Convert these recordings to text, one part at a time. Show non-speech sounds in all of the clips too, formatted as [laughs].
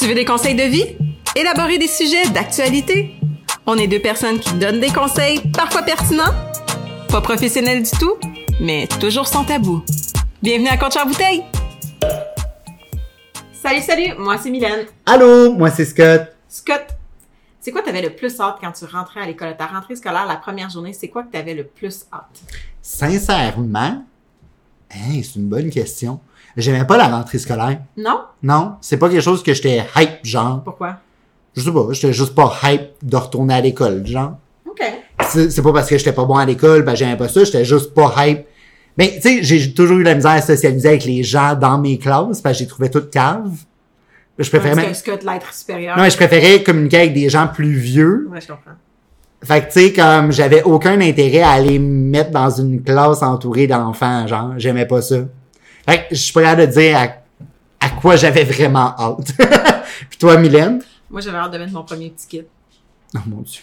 Tu veux des conseils de vie? Élaborer des sujets d'actualité? On est deux personnes qui donnent des conseils, parfois pertinents, pas professionnels du tout, mais toujours sans tabou. Bienvenue à Compte Bouteille! Salut, salut, moi c'est Mylène. Allô, moi c'est Scott. Scott, c'est quoi t'avais le plus hâte quand tu rentrais à l'école? Ta rentrée scolaire, la première journée, c'est quoi que t'avais le plus hâte? Sincèrement, hein, c'est une bonne question. J'aimais pas la rentrée scolaire. Non? Non, c'est pas quelque chose que j'étais hype, genre. Pourquoi? Je sais pas, j'étais juste pas hype de retourner à l'école, genre. OK. C'est pas parce que j'étais pas bon à l'école, ben j'aimais pas ça, j'étais juste pas hype. Mais tu sais, j'ai toujours eu la misère à socialiser avec les gens dans mes classes, parce que j'ai trouvé toutes caves. Je préférais même... que Scott, l'être supérieur. Non, mais je préférais communiquer avec des gens plus vieux. Ouais, je comprends. Fait que tu sais, comme j'avais aucun intérêt à aller me mettre dans une classe entourée d'enfants, genre, j'aimais pas ça. Fait que je suis capable de dire à, à quoi j'avais vraiment hâte. [laughs] Puis toi, Mylène? Moi, j'avais hâte de mettre mon premier petit kit. Oh mon dieu.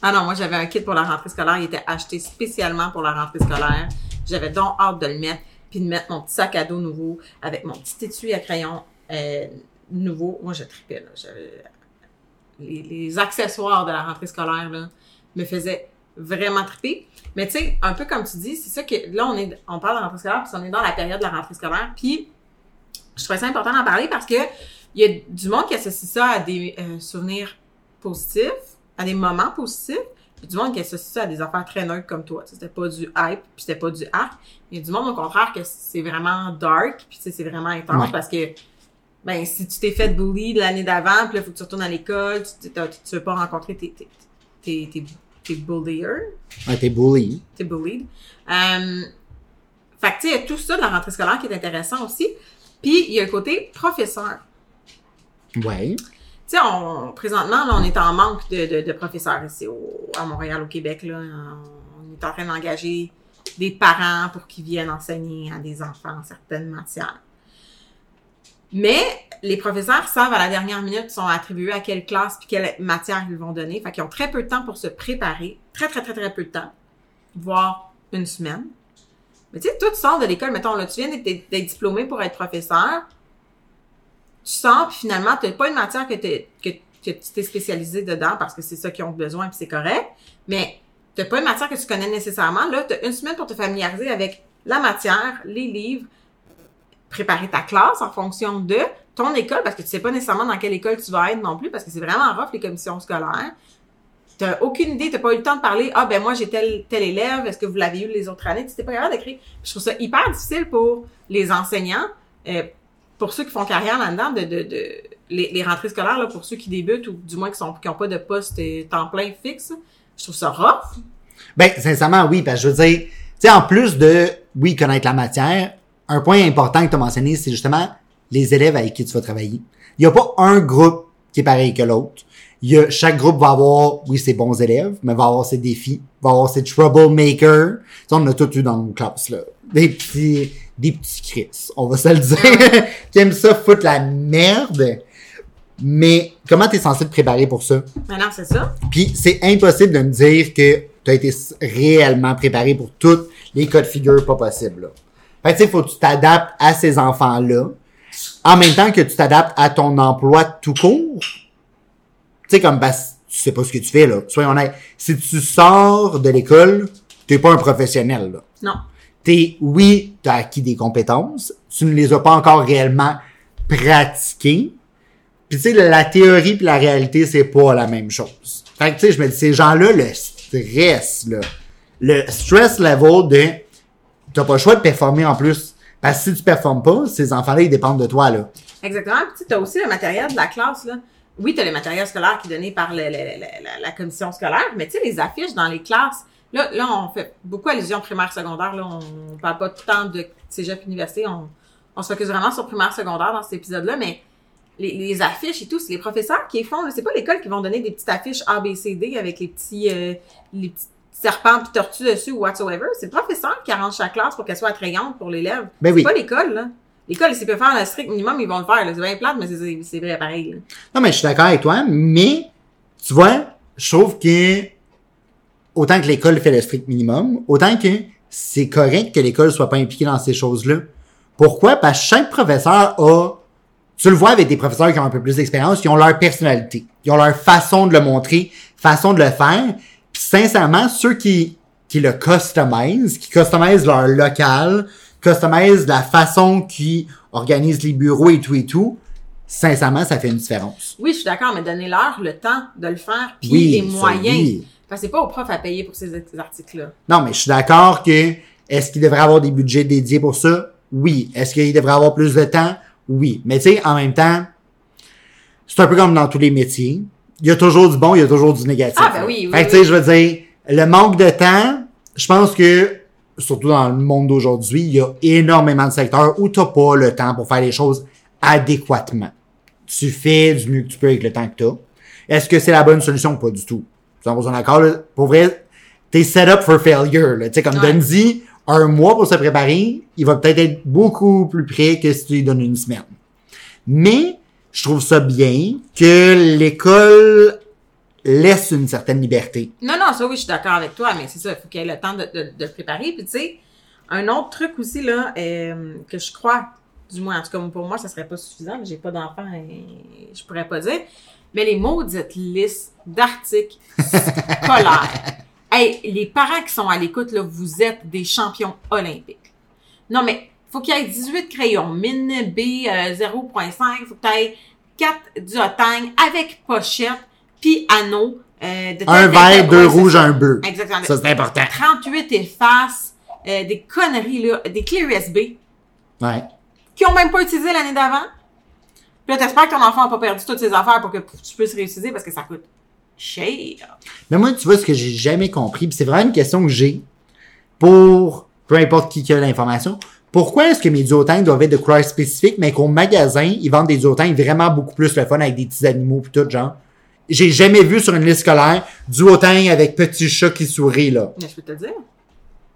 Ah non, moi, j'avais un kit pour la rentrée scolaire. Il était acheté spécialement pour la rentrée scolaire. J'avais donc hâte de le mettre, puis de mettre mon petit sac à dos nouveau avec mon petit étui à crayon euh, nouveau. Moi, je tripais, là. Les, les accessoires de la rentrée scolaire, là, me faisaient vraiment triper. Mais tu sais, un peu comme tu dis, c'est ça que là, on est, on parle de la rentrée scolaire, puis on est dans la période de la rentrée scolaire. Puis, je trouvais ça important d'en parler parce que il y a du monde qui associe ça à des euh, souvenirs positifs, à des moments positifs. Puis du monde qui associe ça à des affaires très neutres comme toi. C'était pas du hype, puis c'était pas du arc. Il y a du monde au contraire que c'est vraiment dark, puis c'est vraiment intense Ouais. parce que ben si tu t'es fait bully l'année d'avant, puis là faut que tu retournes à l'école, tu veux pas rencontrer tes tes tes, tes, tes Ouais, t'es bully. t'es bullied. Euh, fait que tu sais, il y a tout ça de la rentrée scolaire qui est intéressant aussi. Puis il y a le côté professeur. Ouais. Tu sais, on, présentement, là, on est en manque de, de, de professeurs ici au, à Montréal, au Québec. Là. On est en train d'engager des parents pour qu'ils viennent enseigner à des enfants certaines matières. Mais les professeurs savent à la dernière minute sont attribués à quelle classe puis quelle matière ils vont donner. Fait qu'ils ont très peu de temps pour se préparer. Très, très, très, très peu de temps. Voire une semaine. Mais tu sais, toi, tu sors de l'école, mettons, là, tu viens d'être diplômé pour être professeur tu sors, puis finalement, tu n'as pas une matière que, que, que tu t'es spécialisé dedans parce que c'est ça qu'ils ont besoin, puis c'est correct. Mais tu n'as pas une matière que tu connais nécessairement. Là, tu as une semaine pour te familiariser avec la matière, les livres, préparer ta classe en fonction de ton école, parce que tu sais pas nécessairement dans quelle école tu vas être non plus, parce que c'est vraiment rough, les commissions scolaires. Tu aucune idée, tu pas eu le temps de parler, ah ben moi j'ai tel, tel élève, est-ce que vous l'avez eu les autres années? Tu pas capable d'écrire. Je trouve ça hyper difficile pour les enseignants. euh, pour ceux qui font carrière là-dedans, de, de, les, rentrées scolaires, là, pour ceux qui débutent ou du moins qui sont qui pas de poste euh, temps plein fixe, je trouve ça rough. Ben, sincèrement, oui, parce que je veux dire, tu sais, en plus de, oui, connaître la matière, un point important que tu as mentionné, c'est justement les élèves avec qui tu vas travailler. Il n'y a pas un groupe qui est pareil que l'autre. Il y a, chaque groupe va avoir, oui, ses bons élèves, mais va avoir ses défis, va avoir ses troublemakers. Ça, on a tout eu dans nos classes, là. Des petits, des petits Chris, on va se le dire, [laughs] qui aiment ça foutre la merde. Mais comment t'es censé te préparer pour ça? Maintenant, c'est ça. Puis c'est impossible de me dire que tu as été réellement préparé pour toutes les cas de figure pas possibles. Là. Fait que tu sais, faut que tu t'adaptes à ces enfants-là, en même temps que tu t'adaptes à ton emploi tout court. Tu sais, comme, parce tu sais pas ce que tu fais, là. Soyons honnêtes. Si tu sors de l'école, t'es pas un professionnel, là. Non. T'es, oui, t'as acquis des compétences, tu ne les as pas encore réellement pratiquées. Puis tu sais, la théorie puis la réalité, c'est pas la même chose. Fait que tu sais, je me dis, ces gens-là, le stress, là, le stress level de, t'as pas le choix de performer en plus. Parce que si tu performes pas, ces enfants-là, ils dépendent de toi, là. Exactement. Puis tu as aussi le matériel de la classe. Là. Oui, tu as le matériel scolaire qui est donné par la, commission scolaire, mais tu sais, les affiches dans les classes, là, là, on fait beaucoup allusion primaire, secondaire. Là, on parle pas tant de cégep université. On, on se focus vraiment sur primaire, secondaire dans cet épisode-là, mais les, affiches et tout, c'est les professeurs qui les font. C'est pas l'école qui vont donner des petites affiches A, B, C, D avec les petits, euh, les serpents puis tortues dessus ou whatsoever. C'est le professeur qui arrange sa classe pour qu'elle soit attrayante pour l'élève. Ben C'est oui. pas l'école, là. L'école, s'ils peuvent faire le strict minimum, ils vont le faire. C'est bien plate, mais c'est- vrai pareil. là. Non, mais je suis d'accord avec toi, mais tu vois, je trouve que autant que l'école fait le strict minimum, autant que c'est correct que l'école soit pas impliquée dans ces choses-là. Pourquoi? Parce que chaque professeur a tu le vois avec des professeurs qui ont un peu plus d'expérience, qui ont leur personnalité, qui ont leur façon de le montrer, façon de le faire. Sincèrement, ceux qui, qui le customisent, qui customisent leur local, customisent la façon qu'ils organisent les bureaux et tout et tout, sincèrement, ça fait une différence. Oui, je suis d'accord, mais donnez-leur le temps de le faire, puis Oui, les moyens. oui. Parce que c'est pas au prof à payer pour ces articles-là. Non, mais je suis d'accord que est-ce qu'il devrait avoir des budgets dédiés pour ça? Oui. Est-ce qu'il devrait avoir plus de temps? Oui. Mais tu sais, en même temps, c'est un peu comme dans tous les métiers. Il y a toujours du bon, il y a toujours du négatif. Ah, ben oui, oui, Fait que tu sais, je veux dire, le manque de temps, je pense que, surtout dans le monde d'aujourd'hui, il y a énormément de secteurs où t'as pas le temps pour faire les choses adéquatement. Tu fais du mieux que tu peux avec le temps que t'as. Est-ce que c'est la bonne solution? Pas du tout? 100% d'accord, là. Pour vrai, t'es set up for failure, là. Tu sais, comme Ouais. Don dit, un mois pour se préparer, il va peut-être être beaucoup plus près que si tu lui donnes une semaine. Mais, je trouve ça bien que l'école laisse une certaine liberté. Non, non, ça oui, je suis d'accord avec toi, mais c'est ça, il faut qu'il y ait le temps de, de, de le préparer. Puis tu sais, un autre truc aussi, là, euh, que je crois, du moins, en tout cas pour moi, ça serait pas suffisant, j'ai pas d'enfants et je pourrais pas dire, mais les maudites listes d'articles scolaires. [laughs] Hey, les parents qui sont à l'écoute, là, vous êtes des champions olympiques. Non, mais faut qu'il y ait 18 crayons, mine B euh, 0.5, faut que tu aies 4 duotangs avec pochette, puis anneau. euh, de Un vert, deux rouges, un bleu. Exactement. Ça, c'est important. 38 effaces, euh, des conneries, là, des clés USB Ouais. qui ont même pas utilisé l'année d'avant. Puis là, t'espères que ton enfant n'a pas perdu toutes ses affaires pour que tu puisses réutiliser parce que ça coûte cher. Mais moi, tu vois, ce que j'ai jamais compris, c'est vraiment une question que j'ai pour peu importe qui qui a l'information. Pourquoi est-ce que mes duotangs doivent être de couleur spécifique, mais qu'au magasin, ils vendent des duotangs vraiment beaucoup plus le fun avec des petits animaux pis tout, genre? J'ai jamais vu sur une liste scolaire duotang avec petit chat qui sourit, là. Mais je peux te le dire.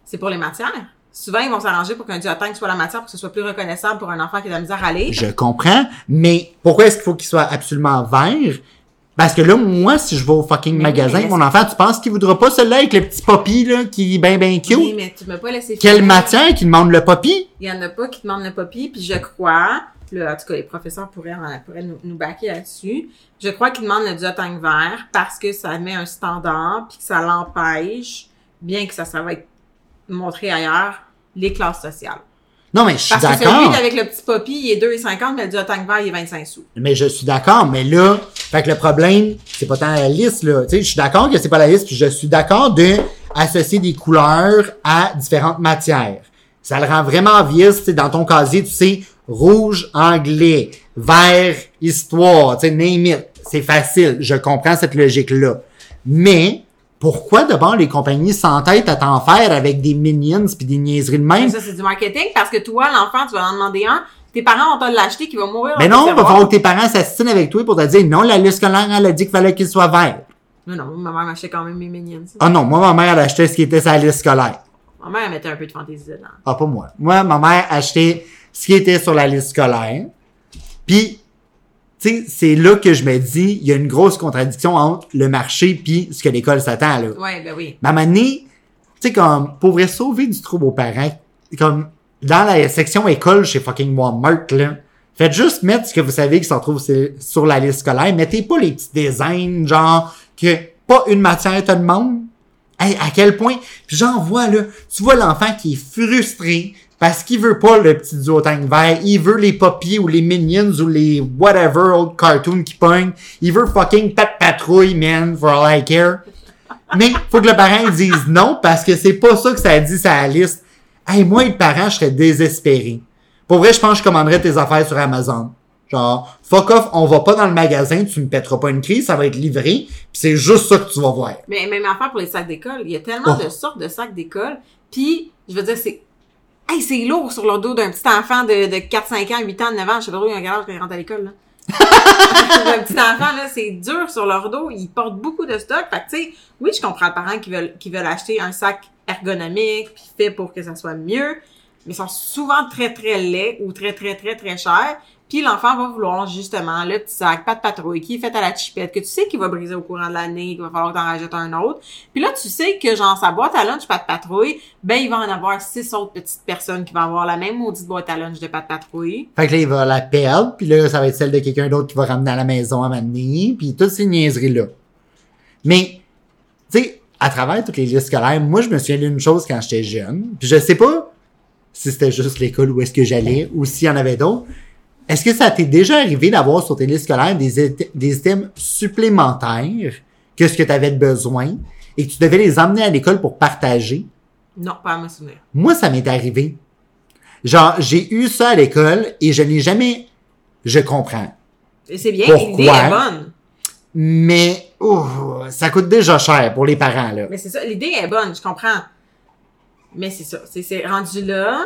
C'est pour les matières. Souvent, ils vont s'arranger pour qu'un duotang soit la matière pour que ce soit plus reconnaissable pour un enfant qui a de la misère à lire. Je comprends, mais pourquoi est-ce qu'il faut qu'il soit absolument vert? Parce que là, moi, si je vais au fucking Mais magasin, mon enfant, tu penses qu'il voudra pas celui-là avec le petit poppy, là, qui est ben ben cute? Oui, mais tu m'as pas laissé Quelle finir. matière qui demande le poppy? Il y en a pas qui demandent le poppy, puis je crois, là, en tout cas, les professeurs pourraient, en- pourraient nous, nous backer là-dessus. Je crois qu'ils demandent le duotang vert parce que ça met un standard, puis que ça l'empêche, bien que ça, ça va être montré ailleurs, les classes sociales. Non, mais je suis Parce que d'accord. celui avec le petit poppy, il est 2,50, mais le duotang vert, il est 25 sous. Mais je suis d'accord, mais là, fait que le problème, c'est pas tant la liste, là. Tu sais, je suis d'accord que c'est pas la liste, puis je suis d'accord de associer des couleurs à différentes matières. Ça le rend vraiment vice, tu dans ton casier, tu sais, rouge, anglais, vert, histoire, tu sais, name it. C'est facile, je comprends cette logique-là. Mais, pourquoi d'abord les compagnies s'entêtent à t'en faire avec des minions puis des niaiseries de même? Ça, c'est du marketing parce que toi, l'enfant, tu vas en demander un, tes parents vont te l'acheter qui va mourir. Mais non, il va falloir que tes parents s'assinent avec toi pour te dire non, la liste scolaire, elle a dit qu'il fallait qu'il soit vert. Non, non, ma mère m'achetait quand même mes minions. ça. Ah non, moi, ma mère, elle achetait ce qui était sa liste scolaire. Ma mère, elle mettait un peu de fantaisie dedans. Ah, pas moi. Moi, ma mère achetait ce qui était sur la liste scolaire. Puis, tu sais, c'est là que je me dis, il y a une grosse contradiction entre le marché puis ce que l'école s'attend, là. Ouais, ben oui. Mais à un moment donné, tu sais, comme, pour sauver du trouble aux parents, comme, dans la section école chez fucking Walmart, là, faites juste mettre ce que vous savez qui s'en trouve sur- la liste scolaire. Mettez pas les petits designs, genre, que pas une matière te demande. Hey, à quel point, j'en vois, là, tu vois l'enfant qui est frustré parce qu'il veut pas le petit duotang vert, il veut les poppies ou les minions ou les whatever old cartoons qui pognent, il veut fucking Pat Patrouille, man, for all I care. Mais faut que le parent dise non parce que c'est pas ça que ça dit la liste. Hey, moi, le parent, je serais désespéré. Pour vrai, je pense que je commanderais tes affaires sur Amazon. Genre, fuck off, on va pas dans le magasin, tu me pèteras pas une crise, ça va être livré, pis c'est juste ça que tu vas voir. Mais même affaire pour les sacs d'école. Il y a tellement Oh. de sortes de sacs d'école. Puis, je veux dire, c'est. Hey, c'est lourd sur le dos d'un petit enfant de, de 4, 5 ans, 8 ans, 9 ans. Je sais pas trop, il y a un garage quand il rentre à l'école, là. Un petit enfant, là, c'est dur sur leur dos. Ils portent beaucoup de stock. Fait que, tu sais, oui, je comprends le parent qui veulent, qui veulent acheter un sac ergonomique, puis fait pour que ça soit mieux. Mais ils sont souvent très, très laids ou très, très, très, très chers. Puis l'enfant va vouloir justement le petit sac, pas de patrouille, qui est fait à la chipette, que tu sais qu'il va briser au courant de l'année, qu'il va falloir que t'en rajoutes un autre. Puis là, tu sais que genre sa boîte à lunch pas de patrouille, ben il va en avoir six autres petites personnes qui vont avoir la même maudite boîte à lunch de pas de patrouille. Fait que là, il va la perdre, puis là, ça va être celle de quelqu'un d'autre qui va ramener à la maison à m'amener, puis toutes ces niaiseries-là. Mais, tu sais, à travers toutes les listes scolaires, moi, je me souviens d'une chose quand j'étais jeune, puis je sais pas si c'était juste l'école où est-ce que j'allais, ou s'il y en avait d'autres. Est-ce que ça t'est déjà arrivé d'avoir sur tes listes scolaires des, des items supplémentaires que ce que tu avais besoin et que tu devais les emmener à l'école pour partager? Non, pas à me souvenir. Moi, ça m'est arrivé. Genre, j'ai eu ça à l'école et je n'ai jamais... Je comprends. C'est bien, l'idée est bonne. Mais, ouh, ça coûte déjà cher pour les parents, là. Mais c'est ça, l'idée est bonne, je comprends. Mais c'est ça, c'est, c'est rendu là.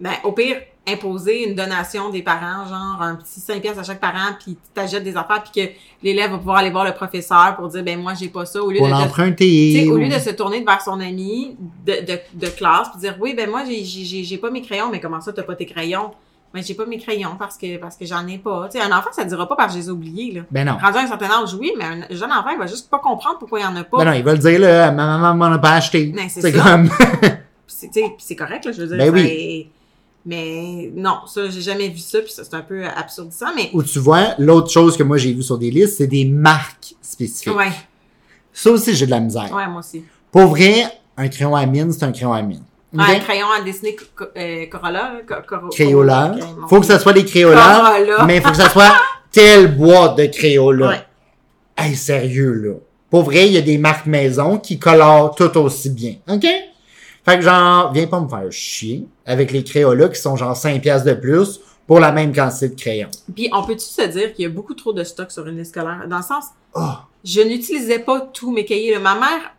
Ben, au pire, imposer une donation des parents, genre un petit 5 pièces à chaque parent, puis tu t'achètes des affaires, puis que l'élève va pouvoir aller voir le professeur pour dire, ben moi, j'ai pas ça, au lieu Pour de... l'emprunter. au lieu de se tourner vers son ami de, de, de classe puis dire oui ben moi j'ai pas mes crayons mais comment ça t'as pas tes crayons? Mais j'ai pas mes crayons parce que parce que j'en ai pas tu sais un enfant ça dira pas parce que je les ai oubliés là Ben non. rendu à un certain âge oui mais un jeune enfant il va juste pas comprendre pourquoi il y en a pas Ben non, il va le dire, là, ma maman m'en a pas acheté. Ben, c'est comme... C'est correct là je veux dire Ben oui. Mais non ça j'ai jamais vu ça puis ça c'est un peu absurdissant mais Où tu vois, l'autre chose que moi j'ai vu sur des listes, c'est des marques spécifiques. ouais Ça aussi, j'ai de la misère. ouais moi aussi Pour vrai, un crayon à mine, c'est un crayon à mine. Ouais, un crayon à dessiner co- euh, Corolla Co- Coro- Crayola. Faut que ça soit des Crayola, Corolla. mais faut que ça soit [laughs] telle boîte de Crayola. Ouais. Hey, sérieux, là. Pour vrai, il y a des marques maison qui colorent tout aussi bien. OK? Fait que genre, viens pas me faire chier avec les Crayola qui sont genre 5 piastres de plus pour la même quantité de crayons. Puis on peut-tu se dire qu'il y a beaucoup trop de stock sur une liste scolaire? Dans le sens, Oh, je n'utilisais pas tous mes cahiers. Ma mère,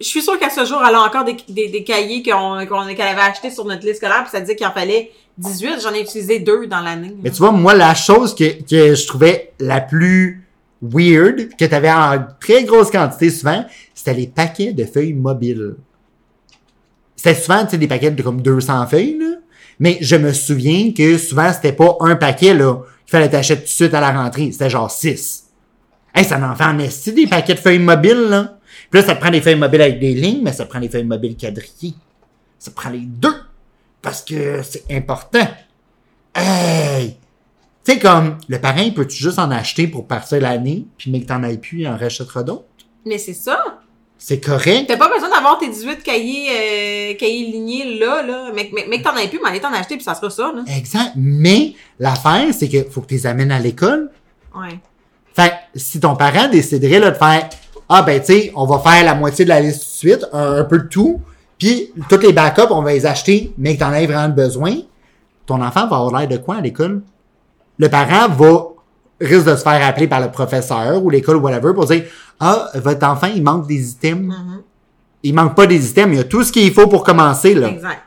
je suis sûre qu'à ce jour, elle a encore des, des, des cahiers qu'on qu'on qu'elle avait achetés sur notre liste scolaire, puis ça disait qu'il en fallait 18. J'en ai utilisé deux dans l'année. Mais tu vois, moi, la chose que, que je trouvais la plus weird, que tu avais en très grosse quantité souvent, c'était les paquets de feuilles mobiles. C'était souvent, tu sais, des paquets de comme 200 feuilles, là. Mais je me souviens que souvent, c'était pas un paquet, là, qu'il fallait t'acheter tout de suite à la rentrée. C'était genre 6. Hey, ça en fait en esti des paquets de feuilles mobiles, là. Puis là, ça te prend des feuilles mobiles avec des lignes, mais ça te prend des feuilles mobiles quadrillées. Ça te prend les deux. Parce que c'est important. Hey! Tu sais, comme, le parrain, peux-tu juste en acheter pour partir l'année, puis mais que t'en ailles plus, il en rachètera d'autres? Mais c'est ça. C'est correct. T'as pas besoin d'avoir tes 18 cahiers, euh, cahiers lignés là, là. Mais, mais, mais que t'en aies plus, mais allez t'en acheter, puis ça sera ça, là. Exact. Mais, l'affaire, c'est que faut que tu les amènes à l'école. Ouais. Fait que, si ton parent déciderait, là, de faire, ah, ben, tu sais, on va faire la moitié de la liste tout de suite, un, un peu de tout, puis toutes les backups, on va les acheter, mais que t'en aies vraiment besoin, ton enfant va avoir l'air de quoi à l'école? Le parent va, risque de se faire appeler par le professeur ou l'école ou whatever pour dire, ah, votre enfant, il manque des items. Mhm. Il manque pas des items, il y a tout ce qu'il faut pour commencer, là. Exact.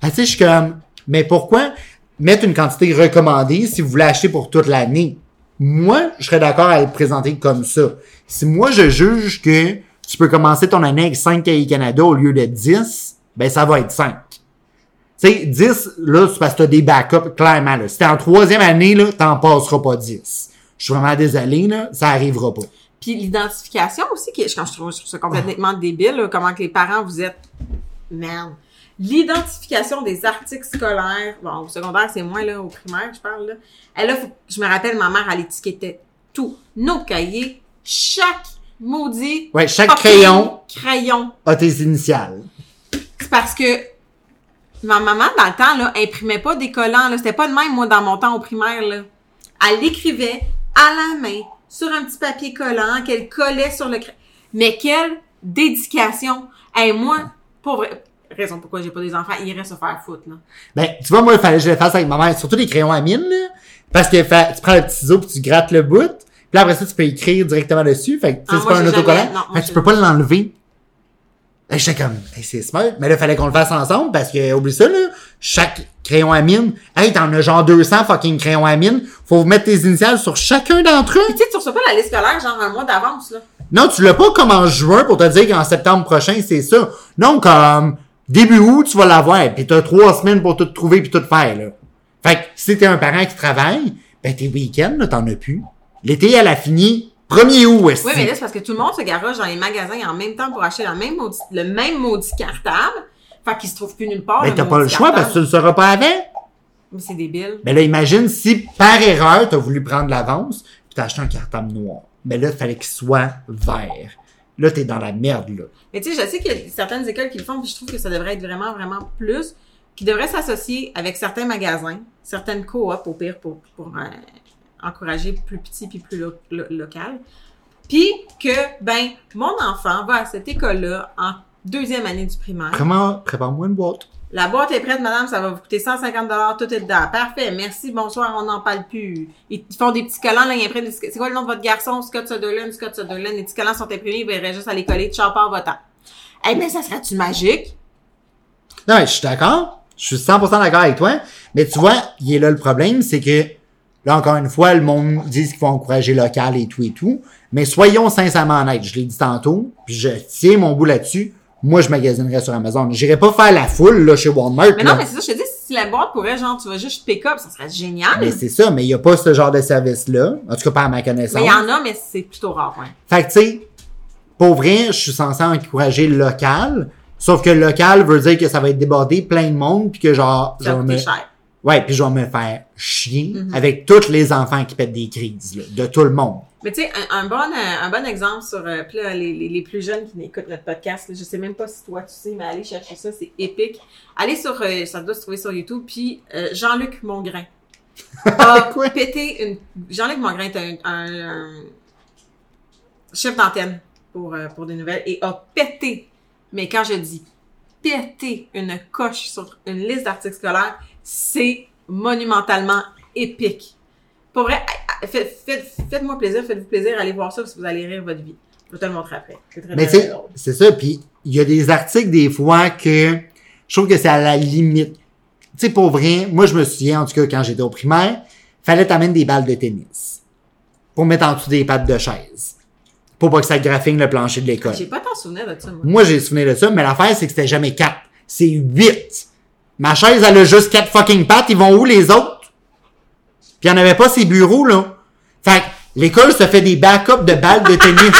Ah, tu sais, je suis comme, mais pourquoi mettre une quantité recommandée si vous voulez acheter pour toute l'année? Moi, je serais d'accord à le présenter comme ça. Si moi, je juge que tu peux commencer ton année avec 5 cahiers Canada au lieu de 10, ben, ça va être 5. Tu sais, 10, là, c'est parce que t'as des backups, clairement, là. Si t'es en troisième année, là, t'en passeras pas 10. Je suis vraiment désolé, là, ça arrivera pas. Puis l'identification aussi, qui quand je trouve, je trouve ça complètement débile, là, comment que les parents vous êtes. Merde. L'identification des articles scolaires. Bon, au secondaire, c'est moins, là, au primaire, je parle, là. Et là, faut- je me rappelle, ma mère, elle étiquetait tout. Nos cahiers, chaque maudit. Ouais, chaque fucking crayon Crayon. a tes initiales. C'est parce que ma maman, dans le temps, là, imprimait pas des collants, là. C'était pas de même, moi, dans mon temps au primaire, là. Elle l'écrivait à la main, sur un petit papier collant, qu'elle collait sur le crayon. Mais quelle dédication! Et moi, pour vrai, raison pourquoi j'ai pas des enfants, ils iraient se faire foutre, là. Ben, tu vois, moi, il fallait que je le fasse avec ma mère, surtout les crayons à mine, là. Parce que tu prends le petit ciseau puis tu grattes le bout. Puis là, après ça, tu peux écrire directement dessus. Fait que, Ah, c'est pas un autocollant. jamais- non, Fait que tu peux pas l'enlever. Et j'étais comme, hey, c'est smart. Mais là, il fallait qu'on le fasse ensemble parce que, oublie ça, là. Chaque crayon à mine. Hey, t'en as genre 200 fucking crayons à mine. Faut vous mettre tes initiales sur chacun d'entre eux. Puis tu sais, tu reçois pas la liste scolaire, genre un mois d'avance, là. Non, tu l'as pas comme en juin pour te dire qu'en septembre prochain, c'est ça. Non, comme début août, tu vas l'avoir. Puis t'as trois semaines pour tout trouver puis tout faire, là. Fait que si t'es un parent qui travaille, ben tes week-ends, là, t'en as plus. L'été, elle a fini 1er août, est Oui, mais là, c'est parce que tout le monde se garoche dans les magasins en même temps pour acheter la même le même maudit cartable. Fait qu'il se trouve plus nulle part. Le t'as pas le choix parce que tu ne le sauras pas avant. Mais c'est débile. Mais là, imagine si par erreur, t'as voulu prendre l'avance, puis t'as acheté un cartable noir. Mais là, il fallait qu'il soit vert. Là, t'es dans la merde, là. Mais tu sais, je sais qu'il y a certaines écoles qui le font, puis je trouve que ça devrait être vraiment, vraiment plus, qui devraient s'associer avec certains magasins, certaines coops au pire pour, pour euh, encourager plus petit puis plus lo- lo- local. Puis que, ben, mon enfant va à cette école-là en deuxième année du primaire. Comment, prépare-moi une boîte. La boîte est prête, madame, ça va vous coûter 150 tout est dedans. Parfait, merci, bonsoir, on n'en parle plus. Ils ils font des petits collants, là, ils impriment des- C'est quoi le nom de votre garçon? Scott Sutherland, Scott Sutherland. Les petits collants sont imprimés, il verrait juste à les coller, ciao, part votant. Eh, mais ça serait-tu magique? Non, mais je suis d'accord. Je suis 100% d'accord avec toi. Mais tu vois, il est là le problème, c'est que, là, encore une fois, le monde dit qu'il faut encourager local et tout et tout. Mais soyons sincèrement honnêtes. Je l'ai dit tantôt, puis je tiens mon bout là-dessus. Moi, je magasinerais sur Amazon. J'irais pas faire la foule, là, chez Walmart. Mais là. non, mais c'est ça, je te dis, si la boîte pourrait, genre, tu vas juste pick up, ça serait génial. Mais c'est ça, mais il y a pas ce genre de service-là. En tout cas, pas à ma connaissance. Mais il y en a, mais c'est plutôt rare, ouais. Fait que, tu sais, pour vrai, je suis censé encourager le local. Sauf que le local veut dire que ça va être débordé, plein de monde, puis que genre, Ça va coûter cher. Ouais, puis je vais me faire chier Mhm. avec tous les enfants qui pètent des crises, là, de tout le monde. Mais tu sais, un, un bon, euh, un bon exemple sur euh, là, les, les, les plus jeunes qui écoutent notre podcast, là, je sais même pas si toi tu sais, mais allez chercher ça, c'est épique. Allez sur, euh, ça doit se trouver sur YouTube, puis euh, Jean-Luc Mongrain [laughs] a Quoi? pété une... Jean-Luc Mongrain est un, un- chef d'antenne pour, pour des nouvelles et a pété, mais quand je dis pété une coche sur une liste d'articles scolaires, c'est monumentalement épique. Pour vrai, faites, faites, faites-moi plaisir, faites-vous plaisir, allez voir ça parce que vous allez rire votre vie. Je vais te le montrer après. C'est très, Mais c'est ça, puis il y a des articles des fois que je trouve que c'est à la limite. Tu sais, pour vrai, moi je me souviens, en tout cas, quand j'étais au primaire, fallait t'amener des balles de tennis pour mettre en dessous des pattes de chaise. Pour pas que ça graphine le plancher de l'école. J'ai pas tant souvenir de ça, moi. Moi, j'ai souvenir de ça, mais l'affaire, c'est que c'était jamais quatre. C'est huit. Ma chaise, elle a juste quatre fucking pattes. Ils vont où, les autres? Puis il n'y en avait pas ces bureaux, là. Fait que l'école se fait des backups de balles de tennis. [laughs]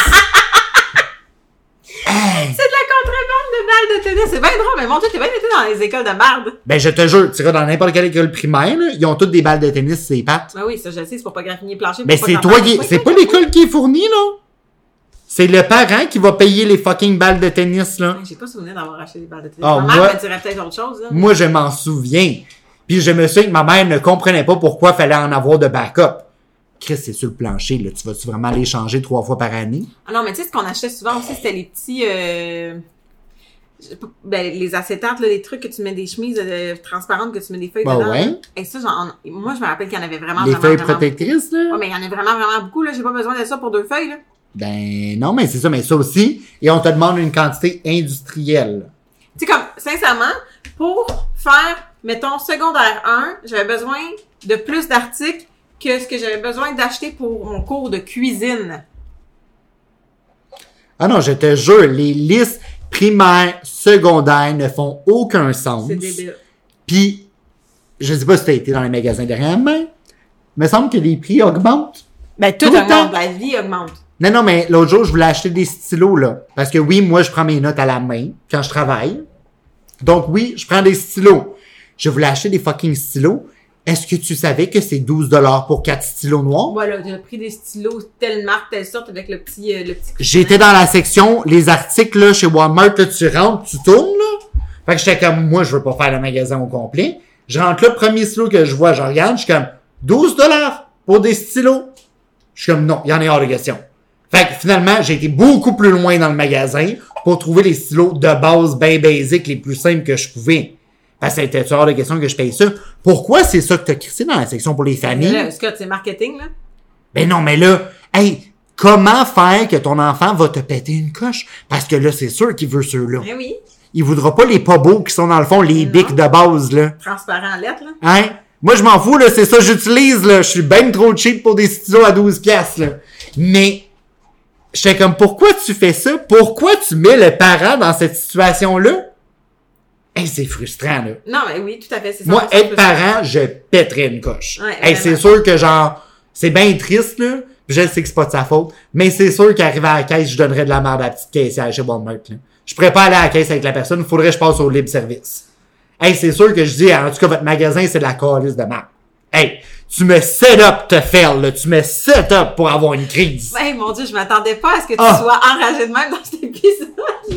Hey! C'est de la contrebande de balles de tennis. C'est bien drôle, mais mon Dieu, t'es bien été dans les écoles de marde. Ben, je te jure, tu iras dans n'importe quelle école primaire, là, ils ont toutes des balles de tennis sur les pattes. Ben oui, ça, je sais, c'est pour pas graffiner le plancher. Mais pour c'est toi qui, c'est pas l'école qui est fournie, là. C'est le parent qui va payer les fucking balles de tennis, là. J'ai pas souvenir d'avoir acheté des balles de tennis. Ah, Ma mère moi- me dirait peut-être autre chose, là. Moi, je m'en souviens. Puis je me souviens que ma mère ne comprenait pas pourquoi fallait en avoir de backup. Chris, c'est sur le plancher, là. Tu vas-tu vraiment les changer trois fois par année? Ah non, mais tu sais, ce qu'on achetait souvent aussi, c'était les petits... Euh... Ben, les acétates, là, les trucs que tu mets des chemises euh, transparentes, que tu mets des feuilles Ben dedans. ouais. Et ça, genre, moi, je me rappelle qu'il y en avait vraiment, les vraiment, feuilles vraiment... protectrices, là? Ouais, mais il y en a vraiment, vraiment beaucoup, là. J'ai pas besoin de ça pour deux feuilles, là. Ben, non, mais c'est ça, mais ça aussi. Et on te demande une quantité industrielle. Tu sais, comme, sincèrement, pour faire, mettons, secondaire 1, j'avais besoin de plus d'articles que ce que j'avais besoin d'acheter pour mon cours de cuisine. Ah non, je te jure, les listes primaires, secondaires ne font aucun sens. C'est débile. Puis, je sais pas si t'as été dans les magasins dernièrement, il me semble que les prix augmentent. Ben, tout Tout le temps. la vie augmente. Non, non, mais l'autre jour, je voulais acheter des stylos, là. Parce que oui, moi, je prends mes notes à la main quand je travaille. Donc oui, je prends des stylos. Je voulais acheter des fucking stylos. Est-ce que tu savais que c'est 12 dollars pour quatre stylos noirs? Voilà, j'ai pris des stylos telle marque, telle sorte avec le petit, euh, le petit. J'étais dans la section, les articles, là, chez Walmart, là, tu rentres, tu tournes, là. Fait que j'étais comme, moi, je veux pas faire le magasin au complet. Je rentre là, premier stylo que je vois, je regarde, je suis comme, 12 dollars pour des stylos. Je suis comme, non, il y en a hors de question. Fait que finalement, j'ai été beaucoup plus loin dans le magasin pour trouver les stylos de base bien basiques, les plus simples que je pouvais. Parce que c'était hors de question que je paye ça. Pourquoi c'est ça que t'as crissé dans la section pour les familles? Là, Scott, c'est marketing, là? Ben non, mais là, hey, comment faire que ton enfant va te péter une coche? Parce que là, c'est sûr qu'il veut ceux-là. Eh oui. Il voudra pas les pas beaux qui sont dans le fond, les Non. bics de base, là. Transparent en lettres, là. Hein? Moi, je m'en fous, là, c'est ça que j'utilise, là. Je suis ben trop cheap pour des stylos à 12 piastres, là. Mais, j'étais comme, pourquoi tu fais ça? Pourquoi tu mets le parent dans cette situation-là? Hey, c'est frustrant, là. Non, mais oui, tout à fait. c'est Moi, 100% être parent, je pèterais une coche. Ouais, hey, c'est sûr que genre, c'est bien triste, là. Puis je sais que c'est pas de sa faute. Mais c'est sûr qu'arriver à la caisse, je donnerais de la merde à la petite caissière chez Walmart, là. Je pourrais pas aller à la caisse avec la personne, il faudrait que je passe au libre service. Hey, c'est sûr que je dis, en tout cas, votre magasin, c'est de la calice de merde. Hey, tu me set up te faire, là. Tu me set up pour avoir une crise. Hey, mon Dieu, je m'attendais pas à ce que tu Ah. sois enragé de même dans cet épisode.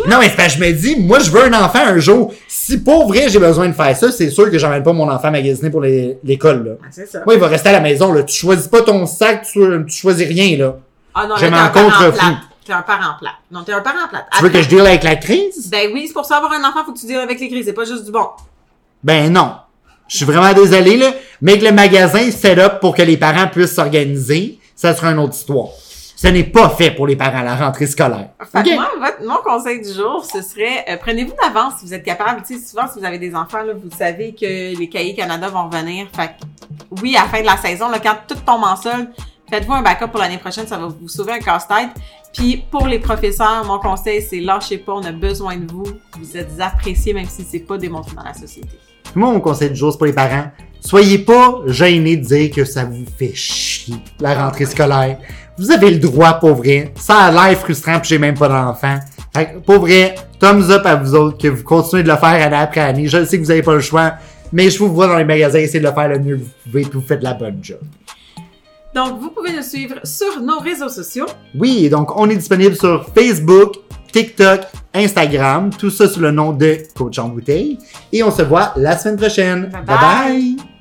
Non, mais c'est parce que je me dis, moi, je veux un enfant un jour. Si pour vrai, j'ai besoin de faire ça, c'est sûr que j'emmène pas mon enfant magasiner pour l'école, là. Ah, c'est ça. Moi, il va rester à la maison, là. Tu choisis pas ton sac, tu, tu choisis rien, là. Ah non, Je m'en contrefous. T'es un parent plate. Non, t'es un parent plate. Tu veux que je deal avec la crise? Ben oui, c'est pour ça avoir un enfant, faut que tu deals avec les crises. C'est pas juste du bon. Ben non. Je suis vraiment désolé, là. Mais que le magasin set up pour que les parents puissent s'organiser, ça sera une autre histoire. Ce n'est pas fait pour les parents, la rentrée scolaire. Fait OK? que moi, votre, mon conseil du jour, ce serait, euh, prenez-vous d'avance si vous êtes capable. Tu sais, souvent, si vous avez des enfants, là, vous savez que les cahiers Canada vont revenir. Fait que, oui, à la fin de la saison, là, quand tout tombe en solde, faites-vous un backup pour l'année prochaine, ça va vous sauver un casse-tête. Puis, pour les professeurs, mon conseil, c'est lâchez pas, on a besoin de vous. Vous êtes appréciés, même si c'est pas démontré dans la société. Moi, mon conseil du jour, c'est pour les parents. Soyez pas gênés de dire que ça vous fait chier, la rentrée scolaire. Vous avez le droit, pour vrai. Ça a l'air frustrant, puis j'ai même pas d'enfant. Fait que, pour vrai, thumbs up à vous autres, que vous continuez de le faire année après année. Je sais que vous avez pas le choix, mais je vous vois dans les magasins essayer de le faire le mieux que vous pouvez, puis vous faites la bonne job. Donc, vous pouvez nous suivre sur nos réseaux sociaux. Oui, donc on est disponible sur Facebook, TikTok, Instagram, tout ça sous le nom de Coach en bouteille. Et on se voit la semaine prochaine. Bye bye. bye. bye.